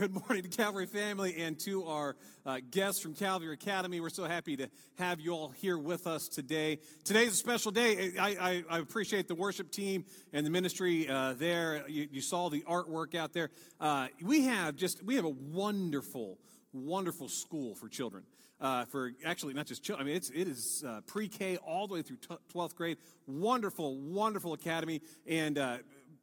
Uh, good morning to Calvary family and to our uh, guests from Calvary Academy. We're so happy to have you all here with us today. Today's a special day. I, I, I appreciate the worship team and the ministry uh, there. You, you, saw the artwork out there. Uh, we have just we have a wonderful, wonderful school for children. Uh, for actually not just children. I mean, it's, it is uh, pre-K all the way through 12th grade. Wonderful, wonderful academy. And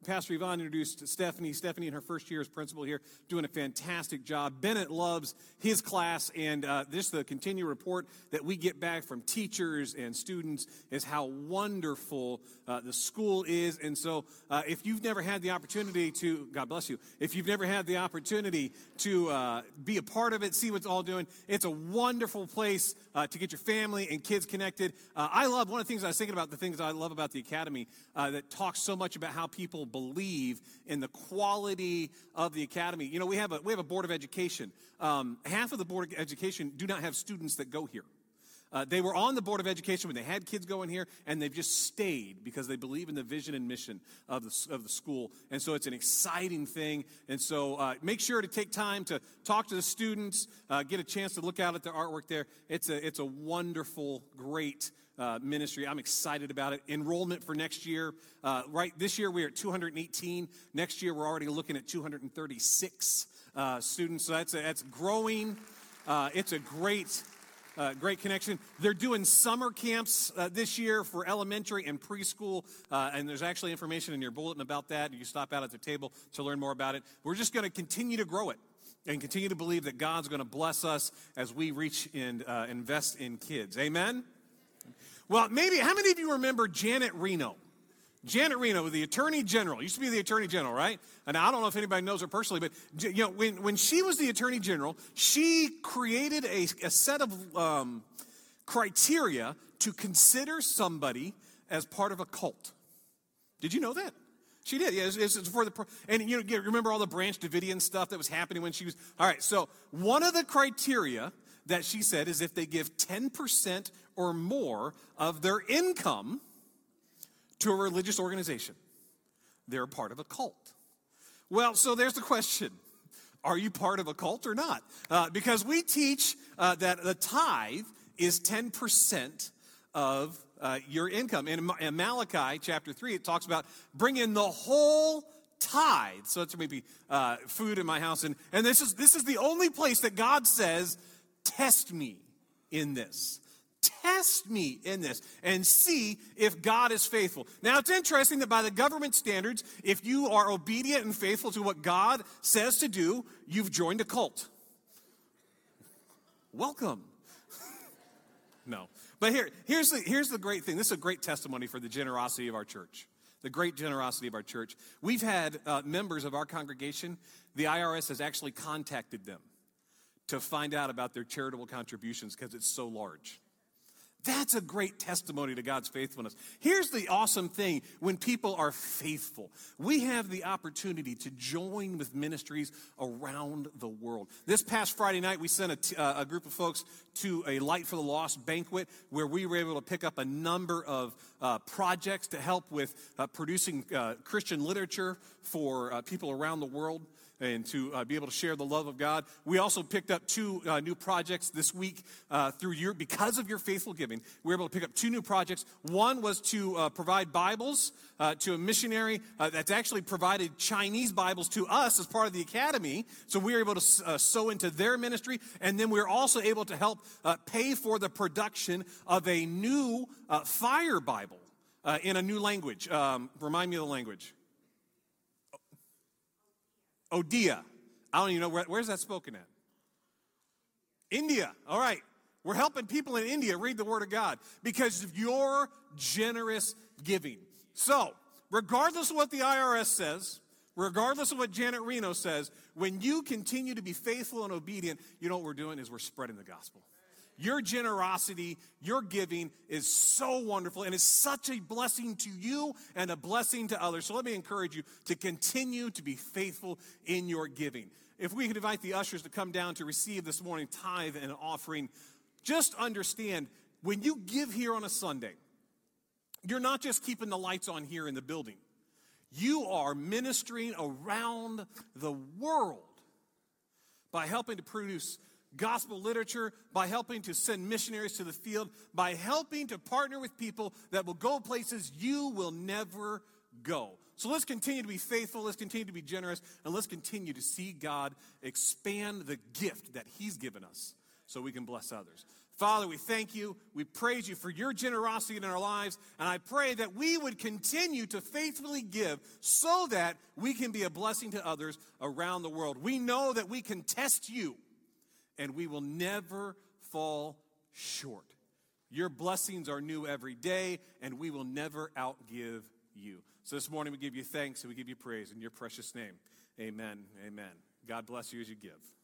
Pastor Yvonne introduced Stephanie. Stephanie, in her first year as principal here, doing a fantastic job. Bennett loves his class, and uh, this the continued report that we get back from teachers and students is how wonderful uh, the school is. And so, uh, if you've never had the opportunity to, God bless you, if you've never had the opportunity to uh, be a part of it, see what's all doing, it's a wonderful place uh, to get your family and kids connected. Uh, I love one of the things I was thinking about. The things I love about the academy that talks so much about how people believe in the quality of the academy. You know, we have a, we have a board of education. Um, half of the board of education do not have students that go here. Uh, they were on the Board of Education when they had kids going here, and they've just stayed because they believe in the vision and mission of the, of the school. And so it's an exciting thing. And so uh, make sure to take time to talk to the students, uh, get a chance to look out at their artwork there. It's a, it's a wonderful, great uh, ministry. I'm excited about it. Enrollment for next year, uh, right? This year we're at 218. Next year we're already looking at 236 uh, students. So that's a, that's growing. Uh, it's a great. Uh, great connection. They're doing summer camps uh, this year for elementary and preschool, uh, and there's actually information in your bulletin about that. You stop out at the table to learn more about it. We're just going to continue to grow it and continue to believe that God's going to bless us as we reach and uh, invest in kids. Amen. Well, maybe, how many of you remember Janet Reno? Janet Reno, the Attorney General, used to be the Attorney General, right? And I don't know if anybody knows her personally, but you know, when, when she was the Attorney General, she created a, a set of um, criteria to consider somebody as part of a cult. Did you know that? She did. Yeah, it's, it's for the and you know remember all the Branch Davidian stuff that was happening when she was. All right, so one of the criteria that she said is if they give ten percent or more of their income to a religious organization. They're part of a cult. Well, so there's the question Are you part of a cult or not? Uh, because we teach uh, that the tithe is 10% of uh, your income. In, in Malachi chapter 3, it talks about bringing the whole tithe. So it's maybe uh, food in my house. And, and this, is, this is the only place that God says, Test me in this. Test me in this and see if God is faithful. Now, it's interesting that by the government standards, if you are obedient and faithful to what God says to do, you've joined a cult. Welcome. no. But here, here's, the, here's the great thing. This is a great testimony for the generosity of our church. The great generosity of our church. We've had uh, members of our congregation, the IRS has actually contacted them to find out about their charitable contributions because it's so large. That's a great testimony to God's faithfulness. Here's the awesome thing when people are faithful. We have the opportunity to join with ministries around the world. This past Friday night, we sent a, t- uh, a group of folks to a Light for the Lost banquet where we were able to pick up a number of uh, projects to help with uh, producing uh, Christian literature for uh, people around the world and to uh, be able to share the love of God. We also picked up two uh, new projects this week uh, through your, because of your faithful giving. We were able to pick up two new projects. One was to uh, provide Bibles uh, to a missionary uh, that's actually provided Chinese Bibles to us as part of the academy. So we were able to sow into their ministry. And then we were also able to help pay for the production of a new fire Bible in a new language. Um, remind me of the language. Odia. I don't even know where, where's that spoken at? India. All right. We're helping people in India read the Word of God because of your generous giving. So, regardless of what the IRS says, regardless of what Janet Reno says, when you continue to be faithful and obedient, you know what we're doing is we're spreading the gospel. Your generosity, your giving is so wonderful and is such a blessing to you and a blessing to others. So let me encourage you to continue to be faithful in your giving. If we could invite the ushers to come down to receive this morning tithe and offering, just understand when you give here on a Sunday, you're not just keeping the lights on here in the building. You are ministering around the world by helping to produce gospel literature, by helping to send missionaries to the field, by helping to partner with people that will go places you will never go. So let's continue to be faithful, let's continue to be generous, and let's continue to see God expand the gift that He's given us so we can bless others. Father, we thank you. We praise you for your generosity in our lives. And I pray that we would continue to faithfully give so that we can be a blessing to others around the world. We know that we can test you and we will never fall short. Your blessings are new every day, and we will never outgive you. So this morning we give you thanks and we give you praise in your precious name. Amen. Amen. God bless you as you give.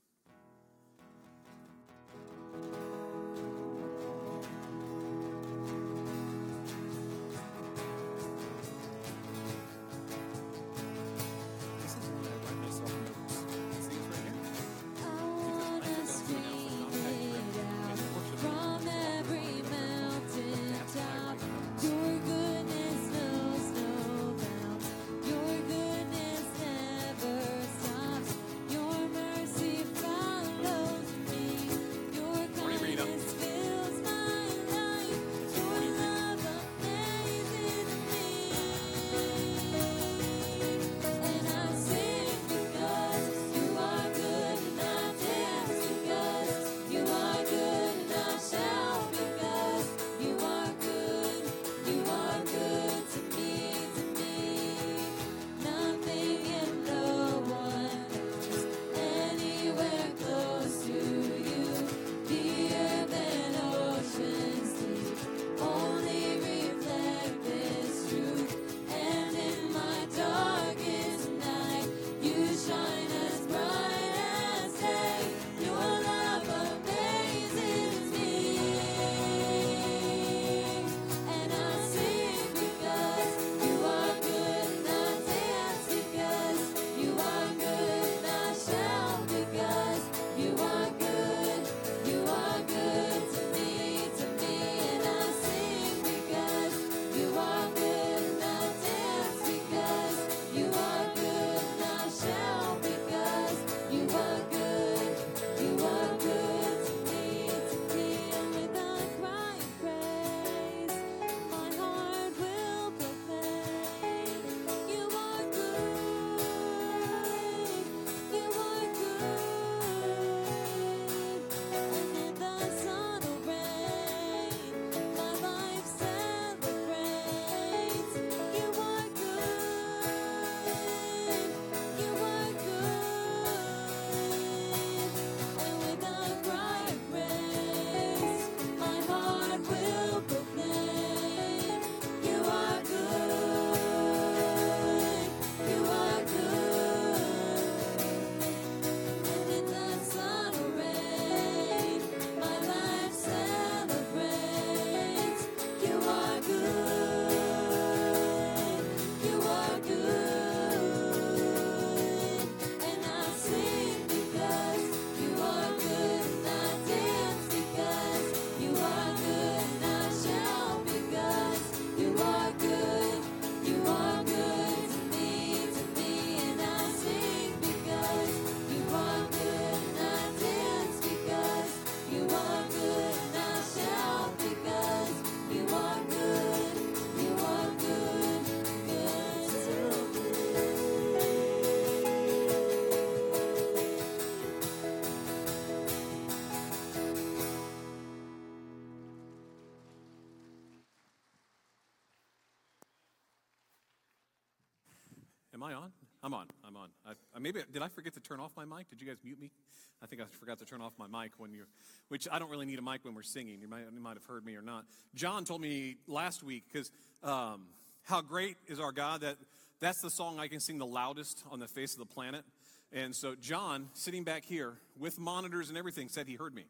Maybe did I forget to turn off my mic? Did you guys mute me? I think I forgot to turn off my mic when you, which I don't really need a mic when we're singing. You might, you might have heard me or not. John told me last week because um, how great is our God that that's the song I can sing the loudest on the face of the planet. And so John, sitting back here with monitors and everything, said he heard me.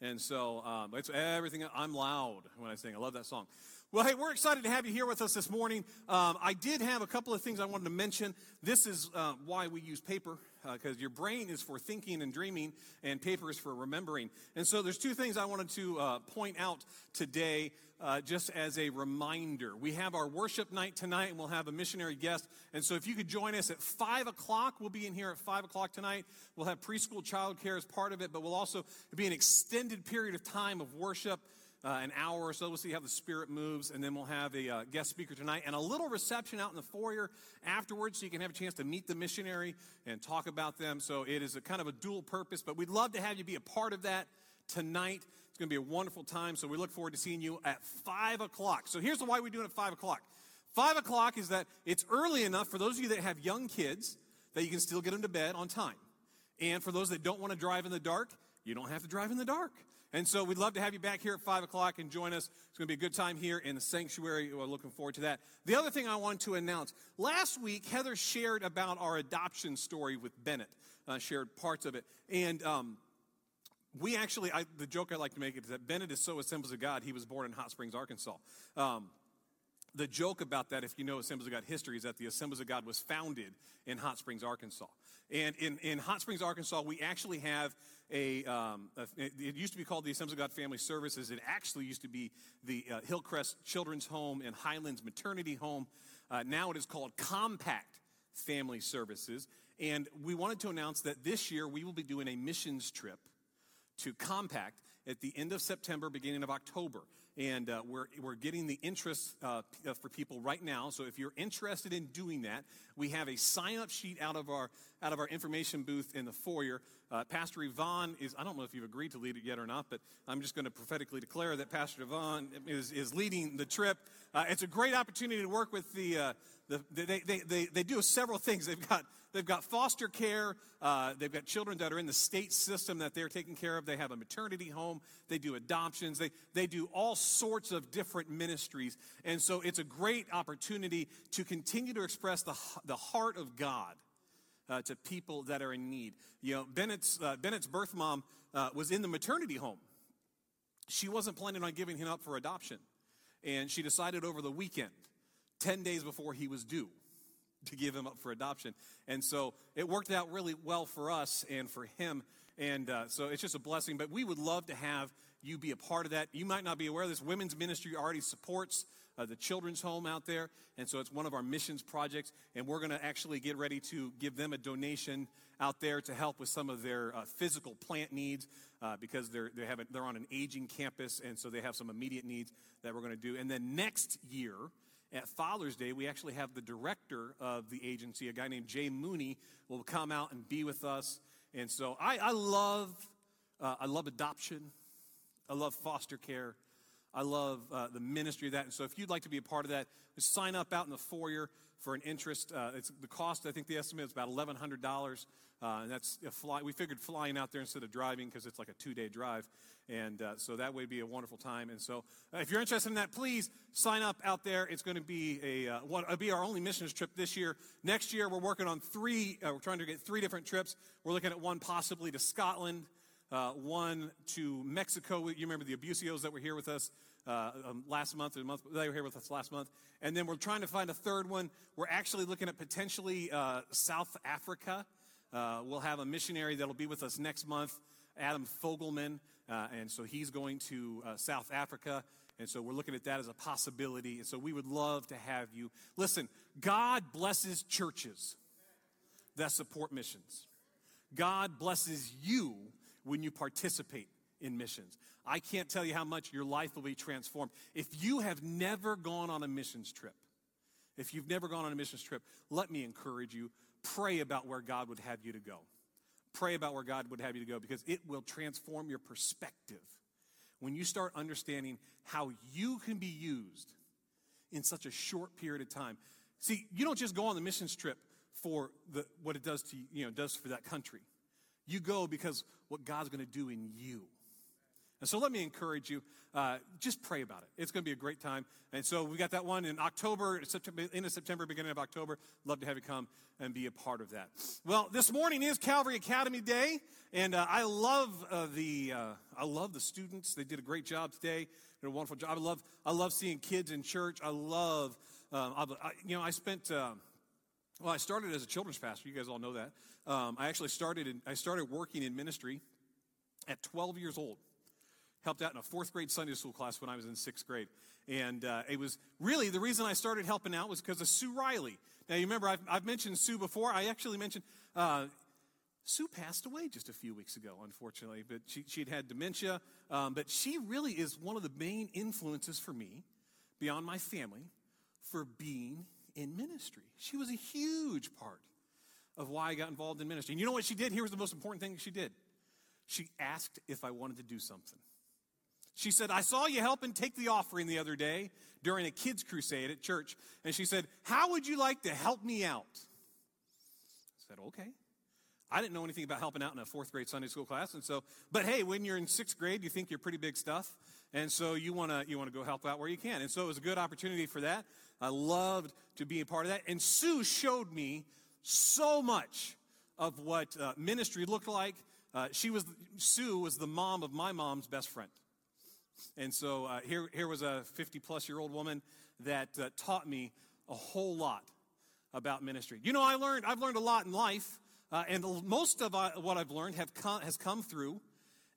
And so um, it's everything. I'm loud when I sing. I love that song. Well, hey, we're excited to have you here with us this morning. Um, I did have a couple of things I wanted to mention. This is uh, why we use paper because uh, your brain is for thinking and dreaming, and paper is for remembering. And so there's two things I wanted to uh, point out today, uh, just as a reminder. We have our worship night tonight, and we'll have a missionary guest. And so if you could join us at 5 o'clock, we'll be in here at 5 o'clock tonight. We'll have preschool childcare as part of it, but we'll also be an extended period of time of worship uh, an hour or so. We'll see how the Spirit moves, and then we'll have a uh, guest speaker tonight and a little reception out in the foyer afterwards so you can have a chance to meet the missionary and talk about them. So it is a kind of a dual purpose, but we'd love to have you be a part of that tonight. It's going to be a wonderful time, so we look forward to seeing you at 5 o'clock. So here's why we're doing it at 5 o'clock. 5 o'clock is that it's early enough for those of you that have young kids that you can still get them to bed on time. And for those that don't want to drive in the dark, you don't have to drive in the dark. And so we'd love to have you back here at 5 o'clock and join us. It's going to be a good time here in the sanctuary. We're looking forward to that. The other thing I want to announce last week, Heather shared about our adoption story with Bennett, uh, shared parts of it. And um, we actually, I, the joke I like to make is that Bennett is so Assemblies of God, he was born in Hot Springs, Arkansas. Um, the joke about that, if you know Assemblies of God history, is that the Assemblies of God was founded in Hot Springs, Arkansas. And in, in Hot Springs, Arkansas, we actually have a, um, a, it used to be called the Assemblies of God Family Services. It actually used to be the uh, Hillcrest Children's Home and Highlands Maternity Home. Uh, now it is called Compact Family Services. And we wanted to announce that this year we will be doing a missions trip to Compact at the end of September, beginning of October. And uh, we're, we're getting the interest uh, for people right now. So if you're interested in doing that, we have a sign up sheet out of our, out of our information booth in the foyer. Uh, Pastor Yvonne is, I don't know if you've agreed to lead it yet or not, but I'm just going to prophetically declare that Pastor Yvonne is, is leading the trip. Uh, it's a great opportunity to work with the, uh, the, they, they, they, they do several things. They've got They've got foster care. Uh, they've got children that are in the state system that they're taking care of. They have a maternity home. They do adoptions. They, they do all sorts of different ministries. And so it's a great opportunity to continue to express the, the heart of God uh, to people that are in need. You know, Bennett's, uh, Bennett's birth mom uh, was in the maternity home. She wasn't planning on giving him up for adoption. And she decided over the weekend, 10 days before he was due, to give him up for adoption. And so it worked out really well for us and for him. And uh, so it's just a blessing. But we would love to have you be a part of that. You might not be aware of this women's ministry already supports uh, the children's home out there. And so it's one of our missions projects. And we're going to actually get ready to give them a donation out there to help with some of their uh, physical plant needs uh, because they're, they have a, they're on an aging campus. And so they have some immediate needs that we're going to do. And then next year, at Father's Day, we actually have the director of the agency, a guy named Jay Mooney, will come out and be with us. And so I, I love, uh, I love adoption. I love foster care. I love uh, the ministry of that. And so if you'd like to be a part of that, just sign up out in the foyer for an interest. Uh, it's the cost, I think the estimate is about $1,100. Uh, and that's a fly. We figured flying out there instead of driving because it's like a two day drive. And uh, so that would be a wonderful time. And so uh, if you're interested in that, please sign up out there. It's going to be a uh, it'll be our only missions trip this year. Next year, we're working on three, uh, we're trying to get three different trips. We're looking at one possibly to Scotland, uh, one to Mexico. You remember the Abusios that were here with us uh, um, last month, or month, they were here with us last month. And then we're trying to find a third one. We're actually looking at potentially South Africa. Uh, we'll have a missionary that'll be with us next month, Adam Fogelman, uh, and so he's going to uh, South Africa. And so we're looking at that as a possibility. And so we would love to have you. Listen, God blesses churches that support missions. God blesses you when you participate in missions. I can't tell you how much your life will be transformed. If you have never gone on a missions trip, if you've never gone on a missions trip, let me encourage you pray about where God would have you to go. Pray about where God would have you to go because it will transform your perspective when you start understanding how you can be used in such a short period of time. See, you don't just go on the missions trip for the, what it does to you know does for that country. You go because what God's going to do in you. And so let me encourage you, uh, just pray about it. It's going to be a great time. And so we got that one in October, September, end of September, beginning of October. Love to have you come and be a part of that. Well, this morning is Calvary Academy Day, and uh, I love uh, the uh, I love the students. They did a great job today. They did a wonderful job. I love I love seeing kids in church. I love um, I, you know I spent. Uh, Well, I started as a children's pastor. You guys all know that. Um, I actually started. In, I started working in ministry at 12 years old. Helped out in a fourth grade Sunday school class when I was in sixth grade, and uh, it was really the reason I started helping out was because of Sue Riley. Now you remember I've, I've mentioned Sue before. I actually mentioned uh, Sue passed away just a few weeks ago, unfortunately, but she, she'd had dementia. Um, but she really is one of the main influences for me, beyond my family, for being in ministry. She was a huge part of why I got involved in ministry. And you know what she did? Here was the most important thing she did. She asked if I wanted to do something. She said, I saw you helping take the offering the other day during a kids' crusade at church. And she said, How would you like to help me out? I said, Okay. I didn't know anything about helping out in a fourth grade Sunday school class. And so, but hey, when you're in sixth grade, you think you're pretty big stuff. And so you want to you want to go help out where you can. And so it was a good opportunity for that. I loved to be a part of that. And Sue showed me so much of what uh, ministry looked like. Uh, she was Sue was the mom of my mom's best friend. And so uh, here, here was a 50 plus year old woman that uh, taught me a whole lot about ministry. You know, I learned, I've learned a lot in life, uh, and most of uh, what I've learned have come, has come through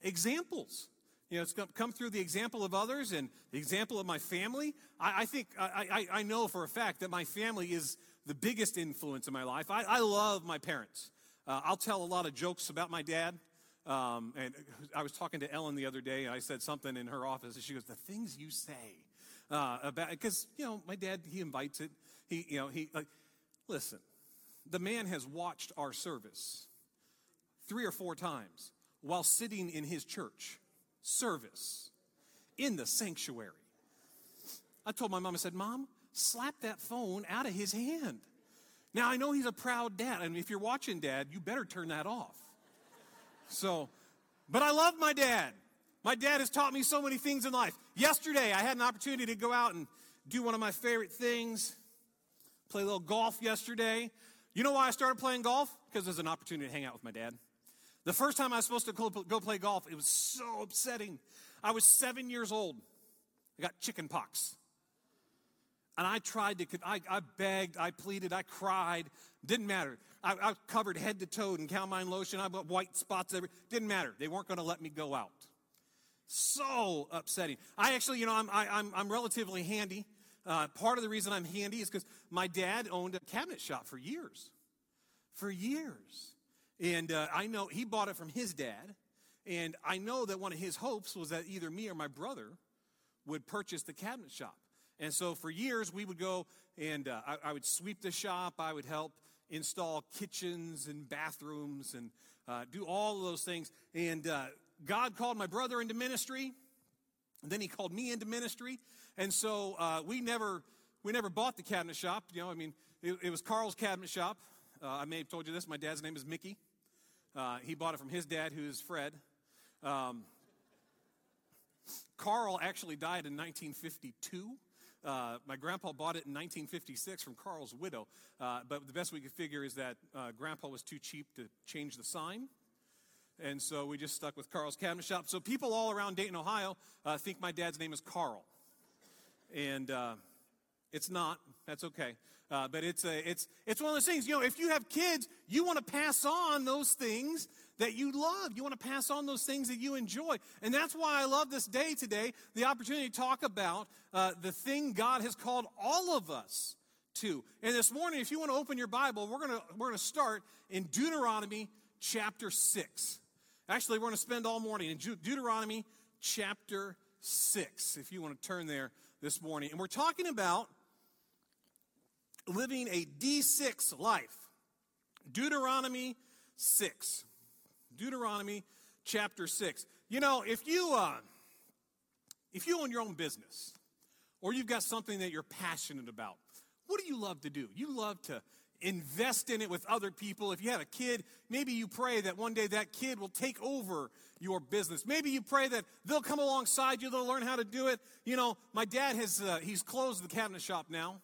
examples. You know, it's come through the example of others and the example of my family. I, I think, I, I, I, know for a fact that my family is the biggest influence in my life. I, love my parents. Uh, I'll tell a lot of jokes about my dad. Um, and I was talking to Ellen the other day, and I said something in her office, and she goes, "The things you say uh, about because you know my dad he invites it. He you know he like listen, the man has watched our service three or four times while sitting in his church service in the sanctuary. I told my mom, I said, Mom, slap that phone out of his hand. Now I know he's a proud dad, I and mean, if you're watching, Dad, you better turn that off. So, but I love my dad. My dad has taught me so many things in life. Yesterday, I had an opportunity to go out and do one of my favorite things, play a little golf yesterday. You know why I started playing golf? Because there's an opportunity to hang out with my dad. The first time I was supposed to go play golf, it was so upsetting. I was seven years old. I got chicken pox. And I tried to, I, I begged, I pleaded, I cried. Didn't matter. I, I covered head to toe in calamine lotion. I got white spots everywhere. Didn't matter. They weren't going to let me go out. So upsetting. I actually, you know, I'm, I, am i am i am relatively handy. Uh, part of the reason I'm handy is because my dad owned a cabinet shop for years. For years. And uh, I know he bought it from his dad. And I know that one of his hopes was that either me or my brother would purchase the cabinet shop. And so for years, we would go and uh, I, I, would sweep the shop. I would help install kitchens and bathrooms and uh, do all of those things. And uh, God called my brother into ministry. And then he called me into ministry. And so uh, we never we never bought the cabinet shop. You know, I mean, it, it was Carl's cabinet shop. Uh, I may have told you this. My dad's name is Mickey. Uh, he bought it from his dad, who is Fred. Um, Carl actually died in 1952. Uh, my grandpa bought it in 1956 from Carl's widow, uh, but the best we could figure is that uh, grandpa was too cheap to change the sign. And so we just stuck with Carl's Cabinet Shop. So people all around Dayton, Ohio, uh, think my dad's name is Carl. And uh, it's not. That's okay. Uh, but it's, a, it's, it's one of those things, you know, if you have kids, you want to pass on those things that you love. You want to pass on those things that you enjoy. And that's why I love this day today, the opportunity to talk about uh, the thing God has called all of us to. And this morning, if you want to open your Bible, we're going to, we're going to start in Deuteronomy chapter 6. Actually, we're going to spend all morning in Deuteronomy chapter 6, if you want to turn there this morning. And we're talking about living a D6 life. Deuteronomy 6. Deuteronomy chapter 6. You know, if you uh, if you own your own business or you've got something that you're passionate about, what do you love to do? You love to invest in it with other people. If you have a kid, maybe you pray that one day that kid will take over your business. Maybe you pray that they'll come alongside you, they'll learn how to do it. You know, my dad has uh, he's closed the cabinet shop now.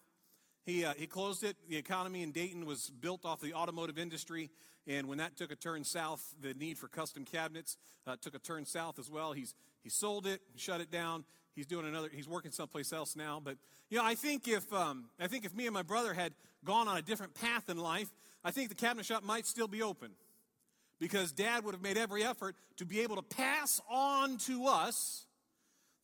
He, uh, he closed it. The economy in Dayton was built off the automotive industry. And when that took a turn south, the need for custom cabinets uh, took a turn south as well. He's, he sold it, shut it down. He's doing another, he's working someplace else now. But, you know, I think if, um, I think if me and my brother had gone on a different path in life, I think the cabinet shop might still be open because dad would have made every effort to be able to pass on to us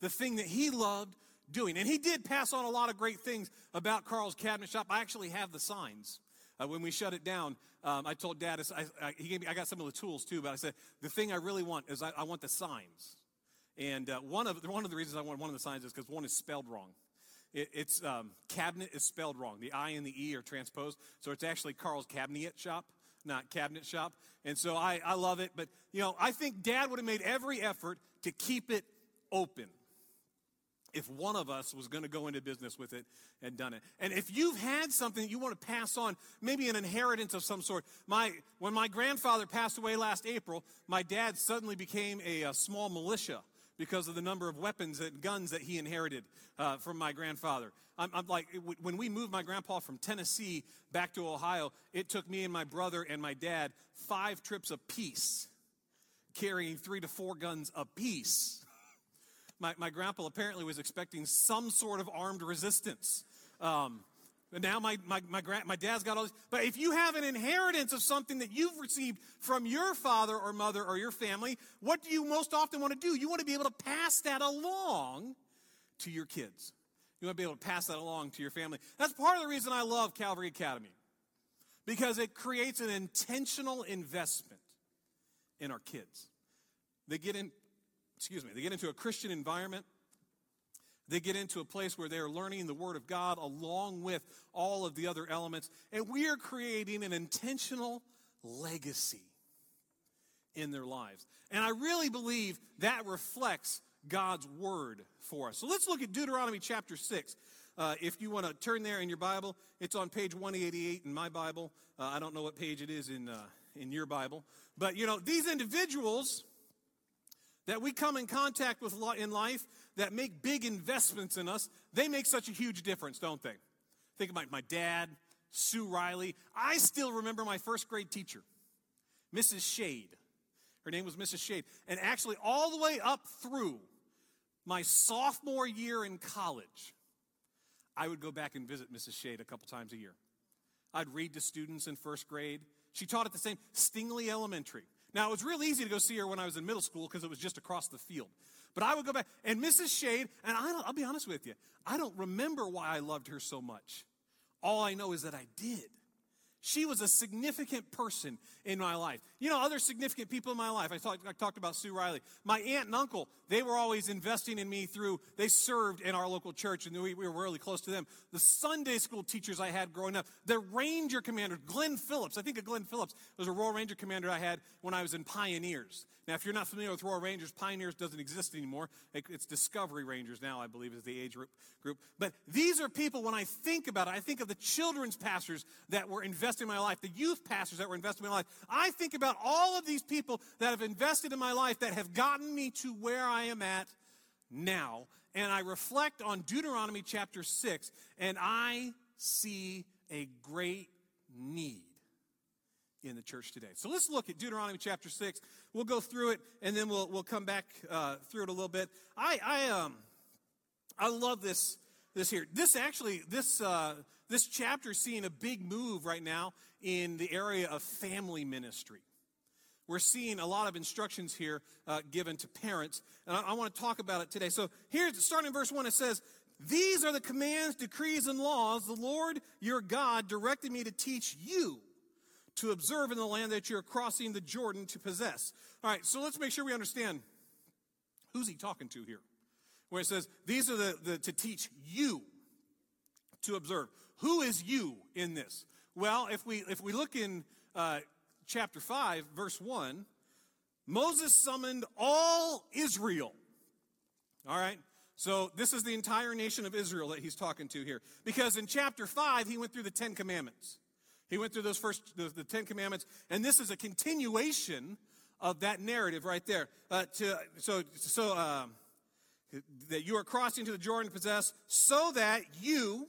the thing that he loved doing. And he did pass on a lot of great things about Carl's cabinet shop. I actually have the signs. Uh, when we shut it down, um, I told Dad, I, I, he gave me, I got some of the tools too, but I said, the thing I really want is I, I want the signs. And uh, one, of, one of the reasons I want one of the signs is because one is spelled wrong. It, it's um, cabinet is spelled wrong. The I and the E are transposed. So it's actually Carl's Cabinet Shop, not Cabinet Shop. And so I, I love it. But, you know, I think Dad would have made every effort to keep it open if one of us was going to go into business with it and done it. And if you've had something you want to pass on, maybe an inheritance of some sort. My, when my grandfather passed away last April, my dad suddenly became a, a small militia because of the number of weapons and guns that he inherited uh, from my grandfather. I'm, I'm, like, when we moved my grandpa from Tennessee back to Ohio, it took me and my brother and my dad five trips apiece, carrying three to four guns apiece my, my grandpa apparently was expecting some sort of armed resistance. Um, and now my, my, my, grand, my dad's got all this. But if you have an inheritance of something that you've received from your father or mother or your family, what do you most often want to do? You want to be able to pass that along to your kids. You want to be able to pass that along to your family. That's part of the reason I love Calvary Academy. Because it creates an intentional investment in our kids. They get in, excuse me, they get into a Christian environment. They get into a place where they're learning the Word of God along with all of the other elements. And we are creating an intentional legacy in their lives. And I really believe that reflects God's Word for us. So let's look at Deuteronomy chapter 6. Uh, if you want to turn there in your Bible, it's on page 188 in my Bible. Uh, I don't know what page it is in, uh, in your Bible. But, you know, these individuals that we come in contact with in life that make big investments in us, they make such a huge difference, don't they? Think about my dad, Sue Riley. I still remember my first grade teacher, Mrs. Shade. Her name was Mrs. Shade. And actually, all the way up through my sophomore year in college, I would go back and visit Mrs. Shade a couple times a year. I'd read to students in first grade. She taught at the same Stingley Elementary. Now, it was real easy to go see her when I was in middle school because it was just across the field. But I would go back, and Mrs. Shade, and I will be honest with you, I don't remember why I loved her so much. All I know is that I did. She was a significant person in my life. You know, other significant people in my life. I talked, I talked about Sue Riley. My aunt and uncle, they were always investing in me through, they served in our local church, and we, we were really close to them. The Sunday school teachers I had growing up, the Ranger commander, Glenn Phillips. I think of Glenn Phillips was a Royal Ranger commander I had when I was in Pioneers. Now, if you're not familiar with Royal Rangers, Pioneers doesn't exist anymore. It's Discovery Rangers now, I believe, is the age group. But these are people, when I think about it, I think of the children's pastors that were investing in my life, the youth pastors that were investing in my life. I think about all of these people that have invested in my life that have gotten me to where I am at now. And I reflect on Deuteronomy chapter 6, and I see a great need in the church today. So let's look at Deuteronomy chapter 6. We'll go through it and then we'll, we'll come back uh, through it a little bit. I, I, um, I love this, this here. This actually, this, uh, this chapter is seeing a big move right now in the area of family ministry. We're seeing a lot of instructions here uh, given to parents, and I, I want to talk about it today. So, here, starting in verse 1, it says, These are the commands, decrees, and laws the Lord your God directed me to teach you to observe in the land that you're crossing the Jordan to possess. All right, so let's make sure we understand who's he talking to here. Where it says, These are the, the to teach you to observe. Who is you in this? Well, if we if we look in uh, chapter five, verse one, Moses summoned all Israel. All right. So this is the entire nation of Israel that he's talking to here, because in chapter five he went through the Ten Commandments. He went through those first the, the Ten Commandments, and this is a continuation of that narrative right there. Uh, to, so so um, that you are crossing to the Jordan to possess, so that you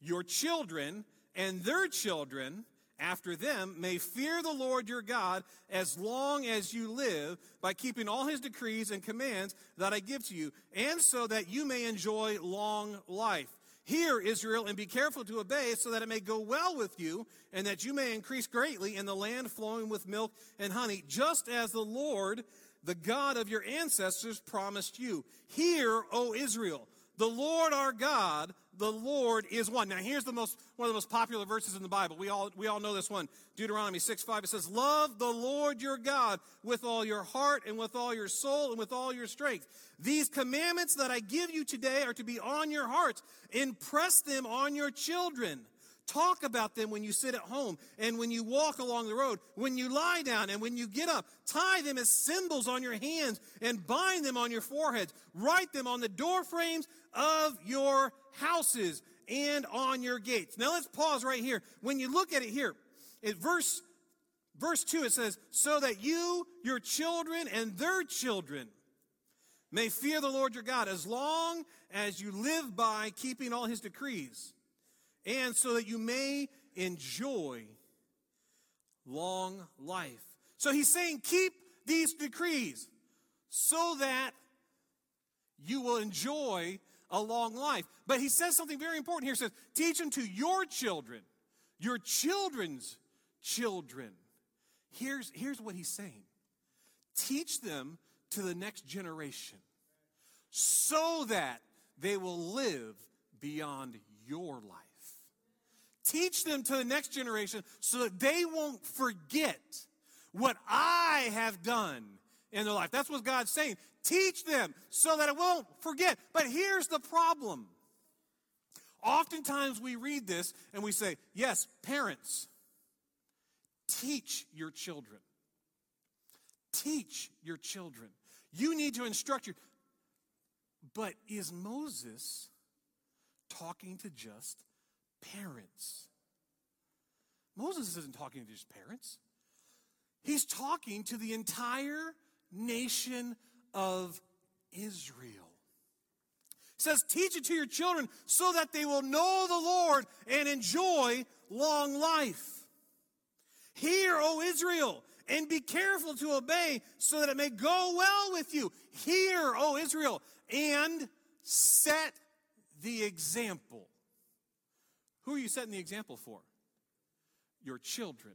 your children and their children after them may fear the Lord your God as long as you live by keeping all his decrees and commands that I give to you, and so that you may enjoy long life. Hear, Israel, and be careful to obey, so that it may go well with you, and that you may increase greatly in the land flowing with milk and honey, just as the Lord, the God of your ancestors, promised you. Hear, O Israel, the Lord our God, the Lord is one. Now, here's the most one of the most popular verses in the Bible. We all we all know this one. Deuteronomy 6 5. It says, Love the Lord your God with all your heart and with all your soul and with all your strength. These commandments that I give you today are to be on your hearts. Impress them on your children. Talk about them when you sit at home and when you walk along the road, when you lie down and when you get up. Tie them as symbols on your hands and bind them on your foreheads. Write them on the door frames of your houses and on your gates. Now let's pause right here. When you look at it here, in verse verse 2 it says, "So that you, your children and their children may fear the Lord your God as long as you live by keeping all his decrees, and so that you may enjoy long life." So he's saying, keep these decrees so that you will enjoy a long life. But he says something very important here. He says, teach them to your children, your children's children. Here's, here's what he's saying teach them to the next generation so that they will live beyond your life. Teach them to the next generation so that they won't forget what I have done in their life. That's what God's saying. Teach them so that it won't forget. But here's the problem. Oftentimes we read this and we say, yes, parents, teach your children. Teach your children. You need to instruct your. But is Moses talking to just parents? Moses isn't talking to just parents. He's talking to the entire nation of Israel. It says, Teach it to your children so that they will know the Lord and enjoy long life. Hear, O Israel, and be careful to obey so that it may go well with you. Hear, O Israel, and set the example. Who are you setting the example for? Your children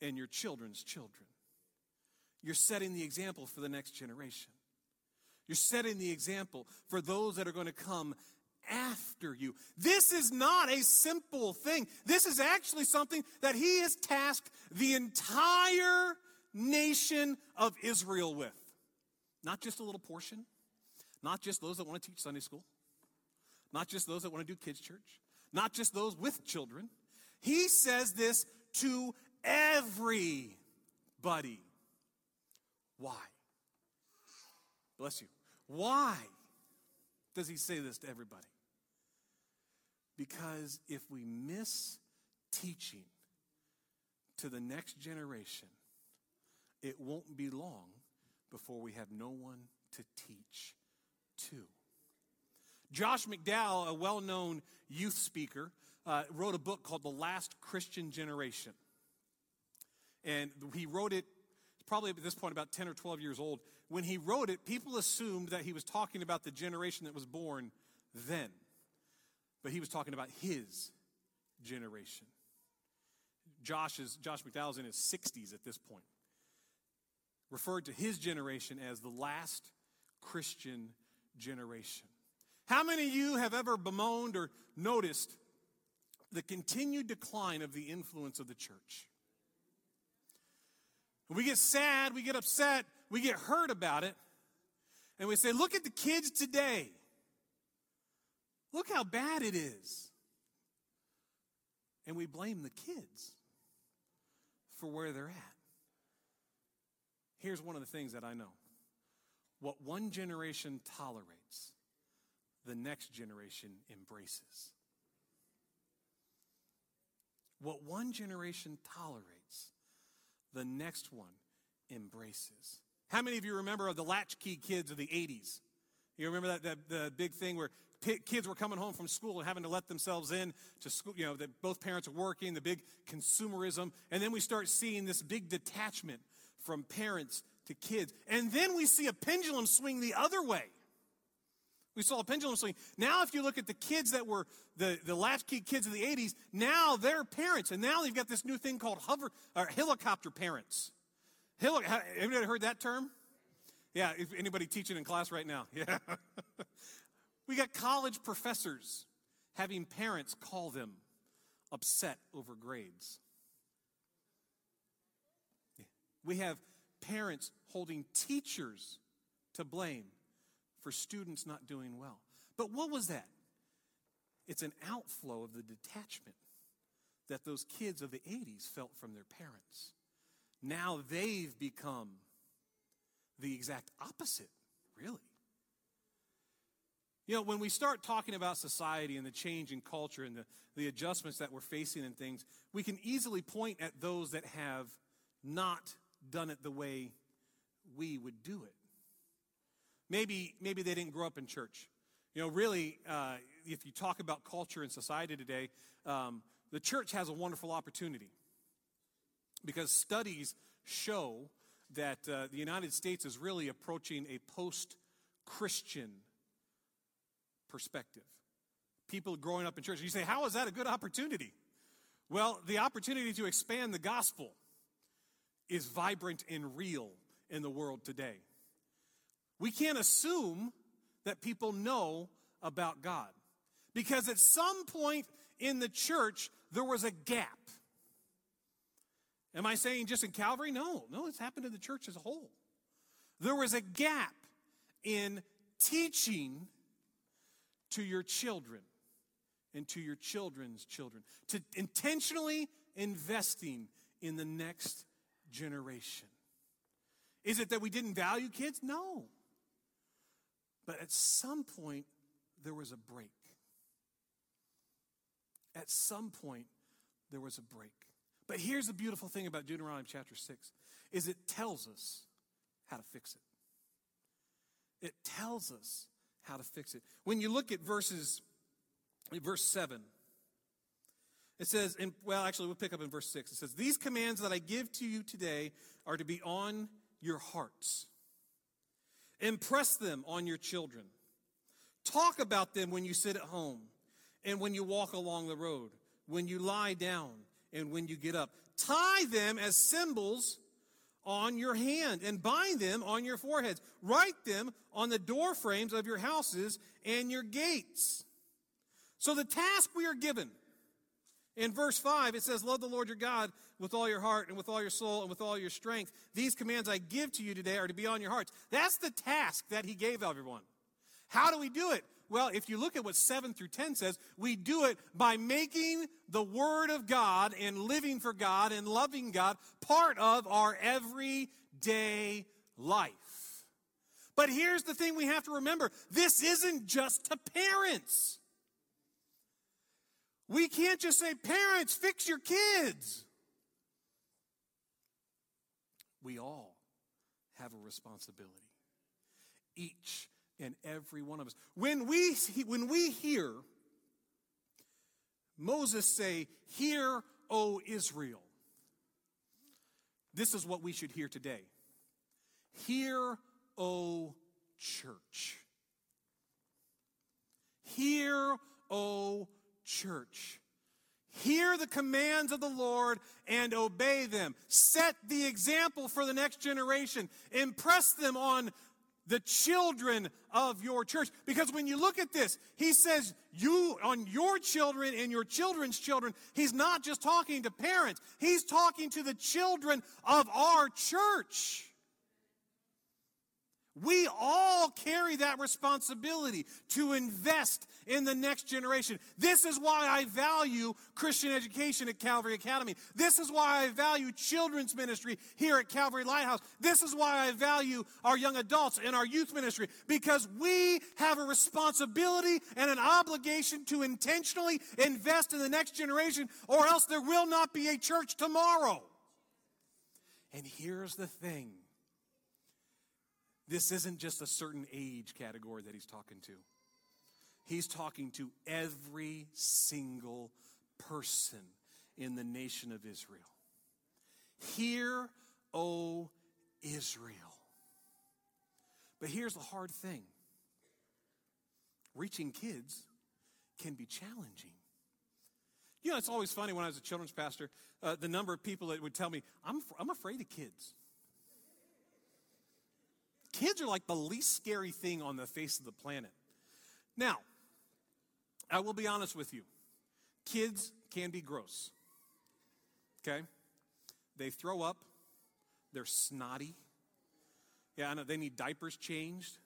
and your children's children. You're setting the example for the next generation. You're setting the example for those that are going to come after you. This is not a simple thing. This is actually something that he has tasked the entire nation of Israel with. Not just a little portion, not just those that want to teach Sunday school, not just those that want to do kids' church, not just those with children. He says this to everybody. Why? Bless you. Why does he say this to everybody? Because if we miss teaching to the next generation, it won't be long before we have no one to teach to. Josh McDowell, a well known youth speaker, uh, wrote a book called The Last Christian Generation. And he wrote it probably at this point about 10 or 12 years old. When he wrote it, people assumed that he was talking about the generation that was born then. But he was talking about his generation. Josh is Josh McDowell's in his 60s at this point. Referred to his generation as the last Christian generation. How many of you have ever bemoaned or noticed the continued decline of the influence of the church? We get sad, we get upset, we get hurt about it, and we say, Look at the kids today. Look how bad it is. And we blame the kids for where they're at. Here's one of the things that I know what one generation tolerates, the next generation embraces. What one generation tolerates, the next one embraces. How many of you remember of the latchkey kids of the 80s? You remember that, that the big thing where kids were coming home from school and having to let themselves in to school, you know, that both parents are working, the big consumerism. And then we start seeing this big detachment from parents to kids. And then we see a pendulum swing the other way, We saw a pendulum swing. Now, if you look at the kids that were the, the latchkey kids of the 80s, now they're parents, and now they've got this new thing called hover or helicopter parents. Heli- anybody heard that term? Yeah, if anybody teaching in class right now. Yeah. we got college professors having parents call them upset over grades. We have parents holding teachers to blame for students not doing well. But what was that? It's an outflow of the detachment that those kids of the 80s felt from their parents. Now they've become the exact opposite, really. You know, when we start talking about society and the change in culture and the, the adjustments that we're facing and things, we can easily point at those that have not done it the way we would do it. Maybe, maybe they didn't grow up in church. You know, really, uh, if you talk about culture and society today, um, the church has a wonderful opportunity because studies show that uh, the United States is really approaching a post Christian perspective. People growing up in church. You say, how is that a good opportunity? Well, the opportunity to expand the gospel is vibrant and real in the world today. We can't assume that people know about God because at some point in the church there was a gap. Am I saying just in Calvary? No, no, it's happened in the church as a whole. There was a gap in teaching to your children and to your children's children, to intentionally investing in the next generation. Is it that we didn't value kids? No. But at some point, there was a break. At some point, there was a break. But here's the beautiful thing about Deuteronomy chapter 6 is it tells us how to fix it. It tells us how to fix it. When you look at verses verse 7 it says, in, well, actually, we'll pick up in verse 6. It says, These commands that I give to you today are to be on your hearts. Impress them on your children. Talk about them when you sit at home and when you walk along the road, when you lie down and when you get up. Tie them as symbols on your hand and bind them on your foreheads. Write them on the door frames of your houses and your gates. So the task we are given in verse 5, it says, Love the Lord your God with all your heart and with all your soul and with all your strength. These commands I give to you today are to be on your hearts. That's the task that he gave everyone. How do we do it? Well, if you look at what 7 through 10 says, we do it by making the Word of God and living for God and loving God part of our everyday life. But here's the thing we have to remember this isn't just to parents. We can't just say, parents, fix your kids. We all have a responsibility. Each and every one of us. When we, when we hear Moses say, Hear, O Israel, this is what we should hear today. Hear, O church. Hear, O church. Hear the commands of the Lord and obey them. Set the example for the next generation. Impress them on the children of your church. Because when you look at this, he says, you, on your children and your children's children, he's not just talking to parents, he's talking to the children of our church. We all carry that responsibility to invest in the next generation. This is why I value Christian education at Calvary Academy. This is why I value children's ministry here at Calvary Lighthouse. This is why I value our young adults and our youth ministry because we have a responsibility and an obligation to intentionally invest in the next generation or else there will not be a church tomorrow. And here's the thing this isn't just a certain age category that he's talking to. He's talking to every single person in the nation of Israel. Hear, O Israel. But here's the hard thing reaching kids can be challenging. You know, it's always funny when I was a children's pastor, uh, the number of people that would tell me, I'm, I'm afraid of kids. Kids are like the least scary thing on the face of the planet. Now, I will be honest with you kids can be gross. Okay? They throw up, they're snotty. Yeah, I know they need diapers changed,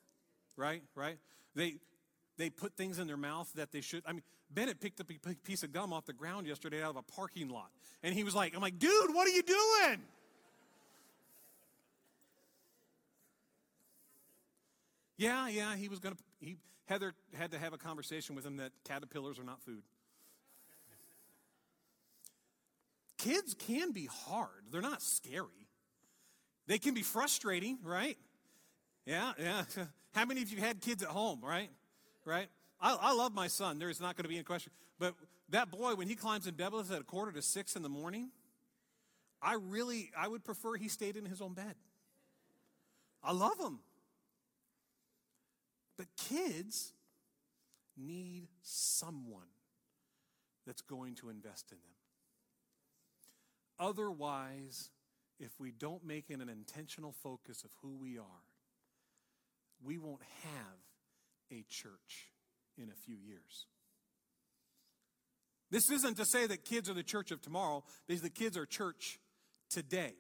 right? Right? They they put things in their mouth that they should. I mean, Bennett picked up a piece of gum off the ground yesterday out of a parking lot. And he was like, I'm like, dude, what are you doing? Yeah, yeah, he was going to, he, Heather had to have a conversation with him that caterpillars are not food. Kids can be hard, they're not scary. They can be frustrating, right? Yeah, yeah. How many of you had kids at home, right? Right? I, I love my son. There's not going to be any question. But that boy, when he climbs in bed with us at a quarter to six in the morning, I really, I would prefer he stayed in his own bed. I love him. But kids need someone that's going to invest in them. Otherwise, if we don't make it an intentional focus of who we are, we won't have a church in a few years. This isn't to say that kids are the church of tomorrow, because the kids are church today.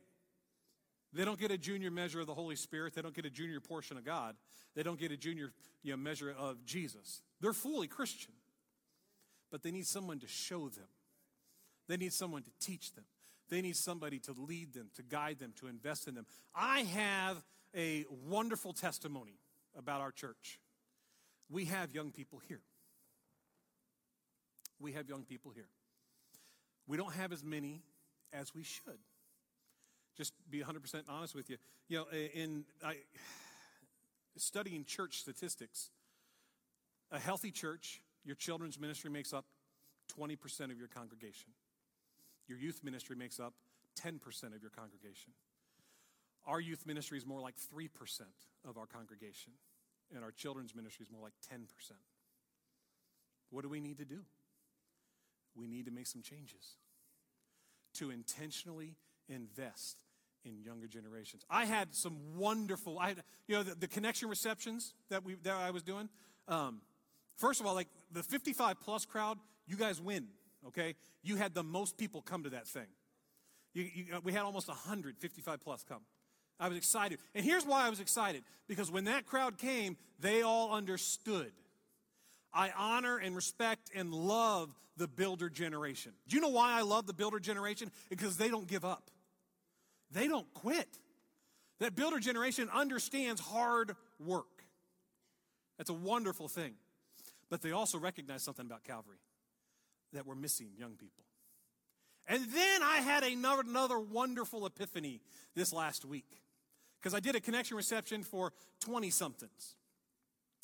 They don't get a junior measure of the Holy Spirit. They don't get a junior portion of God. They don't get a junior you know, measure of Jesus. They're fully Christian. But they need someone to show them. They need someone to teach them. They need somebody to lead them, to guide them, to invest in them. I have a wonderful testimony about our church. We have young people here. We have young people here. We don't have as many as we should. Just be 100% honest with you. You know, in I, studying church statistics, a healthy church, your children's ministry makes up 20% of your congregation. Your youth ministry makes up 10% of your congregation. Our youth ministry is more like 3% of our congregation and our children's ministry is more like 10%. What do we need to do? We need to make some changes to intentionally invest in younger generations. I had some wonderful, I had, you know, the, the connection receptions that we that I was doing. Um, first of all, like the 55 plus crowd, you guys win. Okay, you had the most people come to that thing. You, you, we had almost 155 plus come. I was excited. And here's why I was excited because when that crowd came, they all understood. I honor and respect and love the builder generation. Do you know why I love the builder generation? Because they don't give up, they don't quit. That builder generation understands hard work. That's a wonderful thing. But they also recognize something about Calvary that we're missing young people. And then I had another, another wonderful epiphany this last week because I did a connection reception for 20 somethings.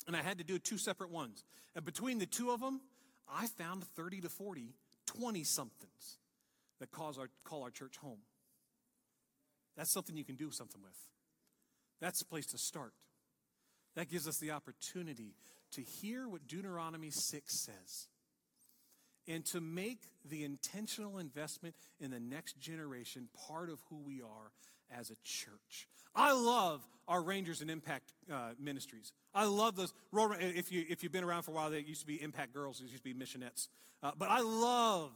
And I had to do two separate ones. And between the two of them, I found 30 to 40 20 somethings that cause our, call our church home. That's something you can do something with. That's a place to start. That gives us the opportunity to hear what Deuteronomy 6 says and to make the intentional investment in the next generation part of who we are as a church. I love our Rangers and Impact uh, ministries. I love those. If, you, if you've been around for a while, they used to be Impact Girls, they used to be Missionettes. Uh, but I love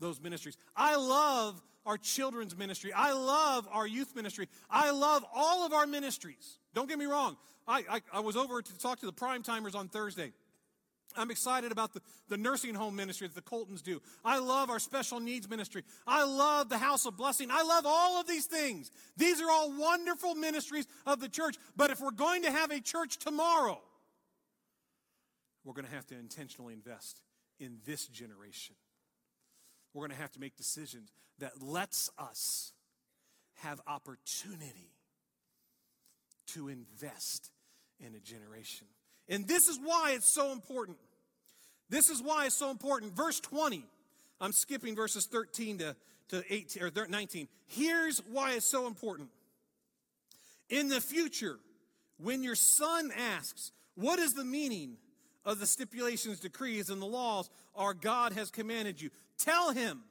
those ministries. I love our children's ministry. I love our youth ministry. I love all of our ministries. Don't get me wrong. I, I, I was over to talk to the prime timers on Thursday. I'm excited about the, the nursing home ministry that the Coltons do. I love our special needs ministry. I love the house of blessing. I love all of these things. These are all wonderful ministries of the church. But if we're going to have a church tomorrow, we're going to have to intentionally invest in this generation. We're going to have to make decisions that lets us have opportunity to invest in a generation. And this is why it's so important. This is why it's so important. Verse 20, I'm skipping verses 13 to, to 18 or 19. Here's why it's so important. In the future, when your son asks, What is the meaning of the stipulations, decrees, and the laws our God has commanded you. Tell him,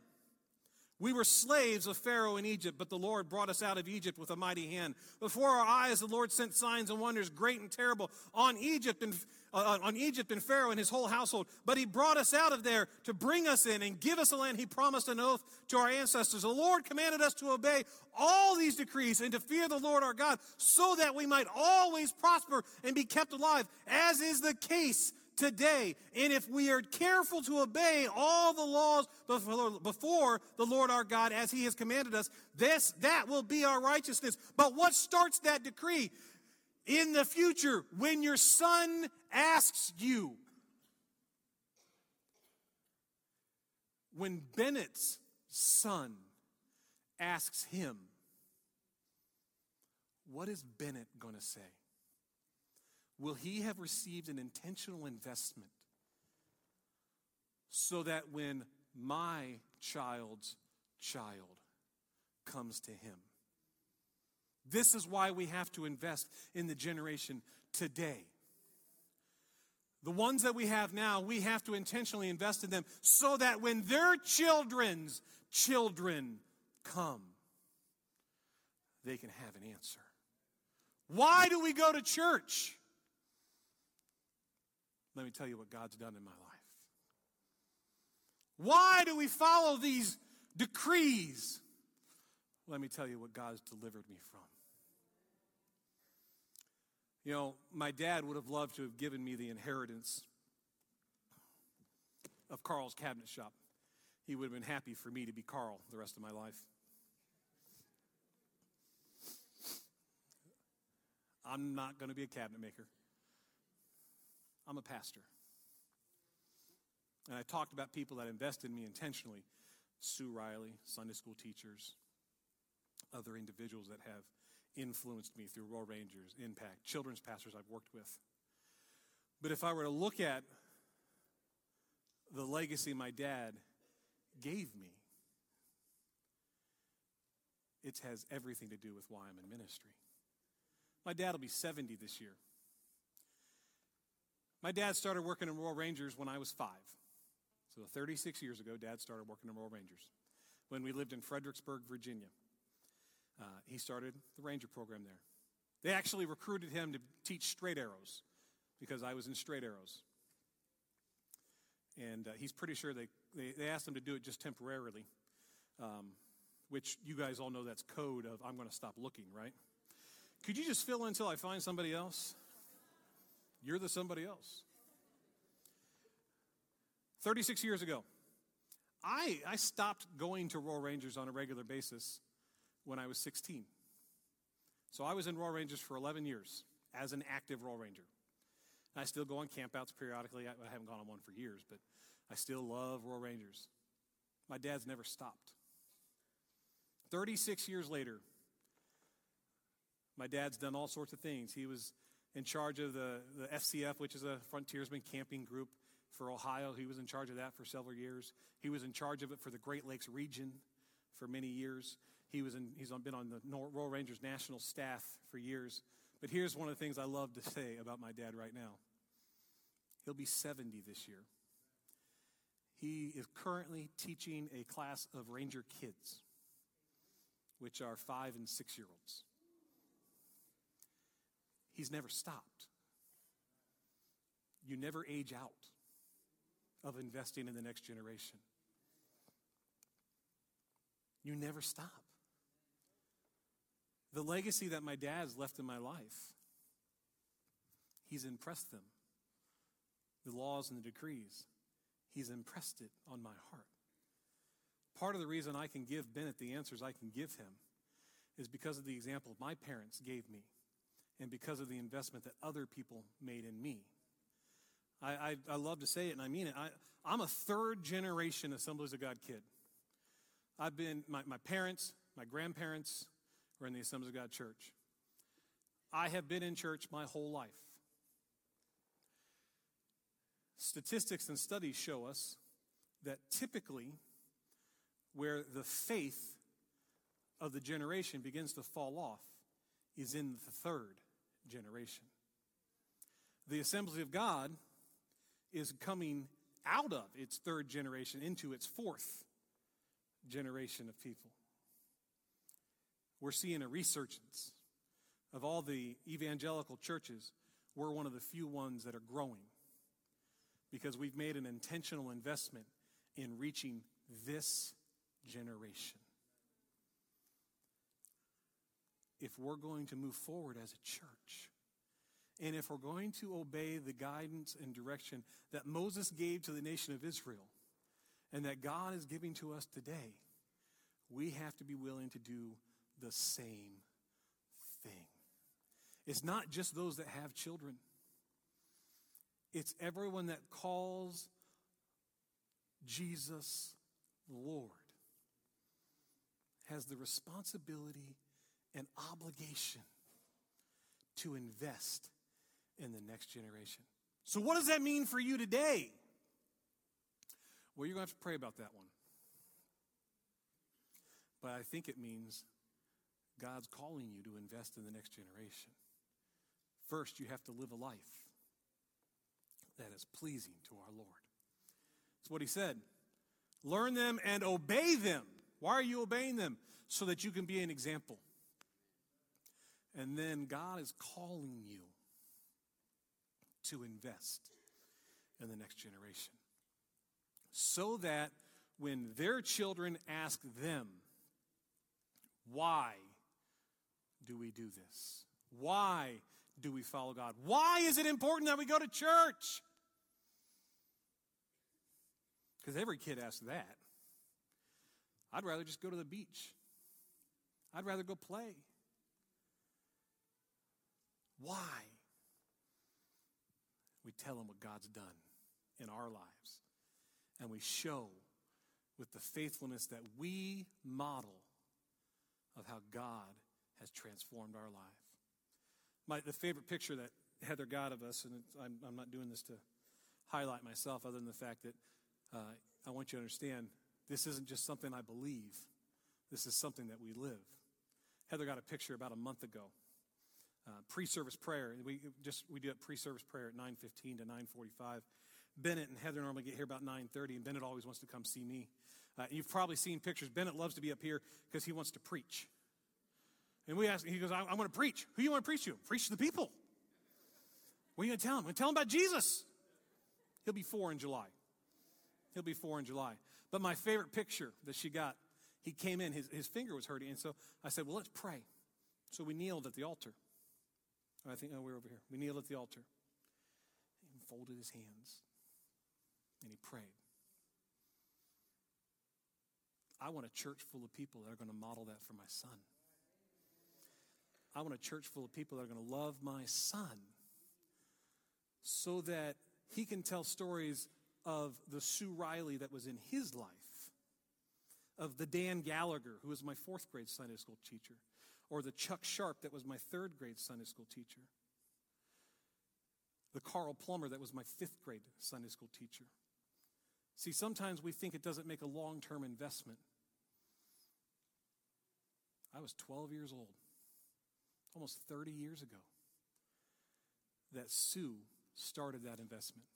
we were slaves of Pharaoh in Egypt, but the Lord brought us out of Egypt with a mighty hand. Before our eyes, the Lord sent signs and wonders, great and terrible, on Egypt and uh, on Egypt and Pharaoh and his whole household. But he brought us out of there to bring us in and give us a land. He promised an oath to our ancestors. The Lord commanded us to obey all these decrees and to fear the Lord our God, so that we might always prosper and be kept alive, as is the case today. And if we are careful to obey all the laws before the Lord our God as he has commanded us, this, that will be our righteousness. But what starts that decree? In the future, when your son asks you, when Bennett's son asks him, what is Bennett going to say? Will he have received an intentional investment so that when my child's child comes to him? This is why we have to invest in the generation today. The ones that we have now, we have to intentionally invest in them so that when their children's children come, they can have an answer. Why do we go to church? Let me tell you what God's done in my life. Why do we follow these decrees? Let me tell you what God's delivered me from. You know, my dad would have loved to have given me the inheritance of Carl's cabinet shop. He would have been happy for me to be Carl the rest of my life. I'm not going to be a cabinet maker. I'm a pastor. And I talked about people that invested in me intentionally Sue Riley, Sunday school teachers, other individuals that have influenced me through Royal Rangers, Impact, children's pastors I've worked with. But if I were to look at the legacy my dad gave me, it has everything to do with why I'm in ministry. My dad will be 70 this year. My dad started working in Royal Rangers when I was five. So 36 years ago, dad started working in Royal Rangers when we lived in Fredericksburg, Virginia. Uh, he started the Ranger program there. They actually recruited him to teach straight arrows because I was in straight arrows. And uh, he's pretty sure they, they, they, asked him to do it just temporarily, um, which you guys all know that's code of I'm going to stop looking, right? Could you just fill until I find somebody else? You're the somebody else. 36 years ago, I, I stopped going to Royal Rangers on a regular basis when I was 16. So I was in Royal Rangers for 11 years as an active Royal Ranger. I still go on campouts periodically. I, I haven't gone on one for years, but I still love Royal Rangers. My dad's never stopped. 36 years later, my dad's done all sorts of things. He was in charge of the, the FCF, which is a frontiersman camping group for Ohio. He was in charge of that for several years. He was in charge of it for the Great Lakes region for many years. He was in, he's been on the Royal Rangers national staff for years. But here's one of the things I love to say about my dad right now. He'll be 70 this year. He is currently teaching a class of Ranger kids, which are five and six year olds. He's never stopped. You never age out of investing in the next generation. You never stop. The legacy that my dad's left in my life, he's impressed them. The laws and the decrees, he's impressed it on my heart. Part of the reason I can give Bennett the answers I can give him is because of the example my parents gave me and because of the investment that other people made in me. I, I, I love to say it, and I mean it. I, I'm a third generation Assemblies of God kid. I've been, my, my parents, my grandparents were in the Assemblies of God church. I have been in church my whole life. Statistics and studies show us that typically, where the faith of the generation begins to fall off, is in the third generation. The Assembly of God is coming out of its third generation into its fourth generation of people. We're seeing a resurgence of all the evangelical churches. We're one of the few ones that are growing because we've made an intentional investment in reaching this generation. If we're going to move forward as a church, and if we're going to obey the guidance and direction that Moses gave to the nation of Israel and that God is giving to us today, we have to be willing to do the same thing. It's not just those that have children, it's everyone that calls Jesus Lord has the responsibility and obligation to invest in the next generation. So, what does that mean for you today? Well, you're going to have to pray about that one. But I think it means God's calling you to invest in the next generation. First, you have to live a life that is pleasing to our Lord. That's what he said. Learn them and obey them. Why are you obeying them? So that you can be an example. And then God is calling you to invest in the next generation. So that when their children ask them, why do we do this? Why do we follow God? Why is it important that we go to church? Because every kid asks that. I'd rather just go to the beach. I'd rather go play. Why? We tell them what God's done in our lives. And we show with the faithfulness that we model of how God has transformed our life. My, the favorite picture that Heather got of us, and I'm, I'm not doing this to highlight myself other than the fact that uh, I want you to understand this isn't just something I believe, this is something that we live. Heather got a picture about a month ago. Uh, pre-service prayer. We just we do a pre-service prayer at 9:15 to 9:45. Bennett and Heather normally get here about 9:30, and Bennett always wants to come see me. Uh, you've probably seen pictures. Bennett loves to be up here because he wants to preach. And we ask, he goes, I, want to preach. Who you want to preach to? Preach to the people. What are you going to tell him? I'm tell him about Jesus. He'll be four in July. He'll be four in July. But my favorite picture that she got, he came in, his, his finger was hurting. And so I said, Well, let's pray. So we kneeled at the altar. I think, oh, we're over here. We kneeled at the altar. He folded his hands and he prayed. I want a church full of people that are going to model that for my son. I want a church full of people that are going to love my son so that he can tell stories of the Sue Riley that was in his life, of the Dan Gallagher, who was my fourth grade Sunday school teacher, or the Chuck Sharp that was my third grade Sunday school teacher, the Carl Plummer that was my fifth grade Sunday school teacher. See, sometimes we think it doesn't make a long term investment. I was 12 years old, almost 30 years ago, that Sue started that investment.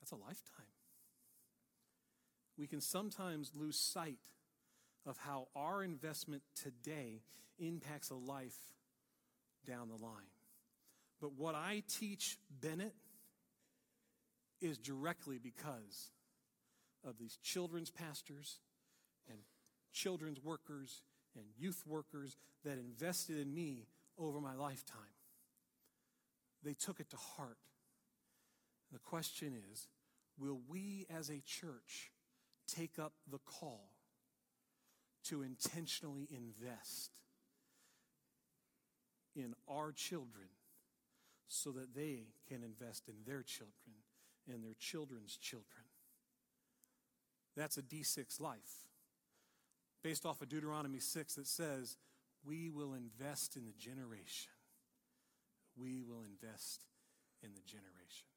That's a lifetime. We can sometimes lose sight of how our investment today impacts a life down the line. But what I teach Bennett is directly because of these children's pastors and children's workers and youth workers that invested in me over my lifetime. They took it to heart. The question is will we as a church take up the call to intentionally invest in our children so that they can invest in their children and their children's children? That's a D6 life. Based off of Deuteronomy 6 that says, We will invest in the generation. We will invest in the generation.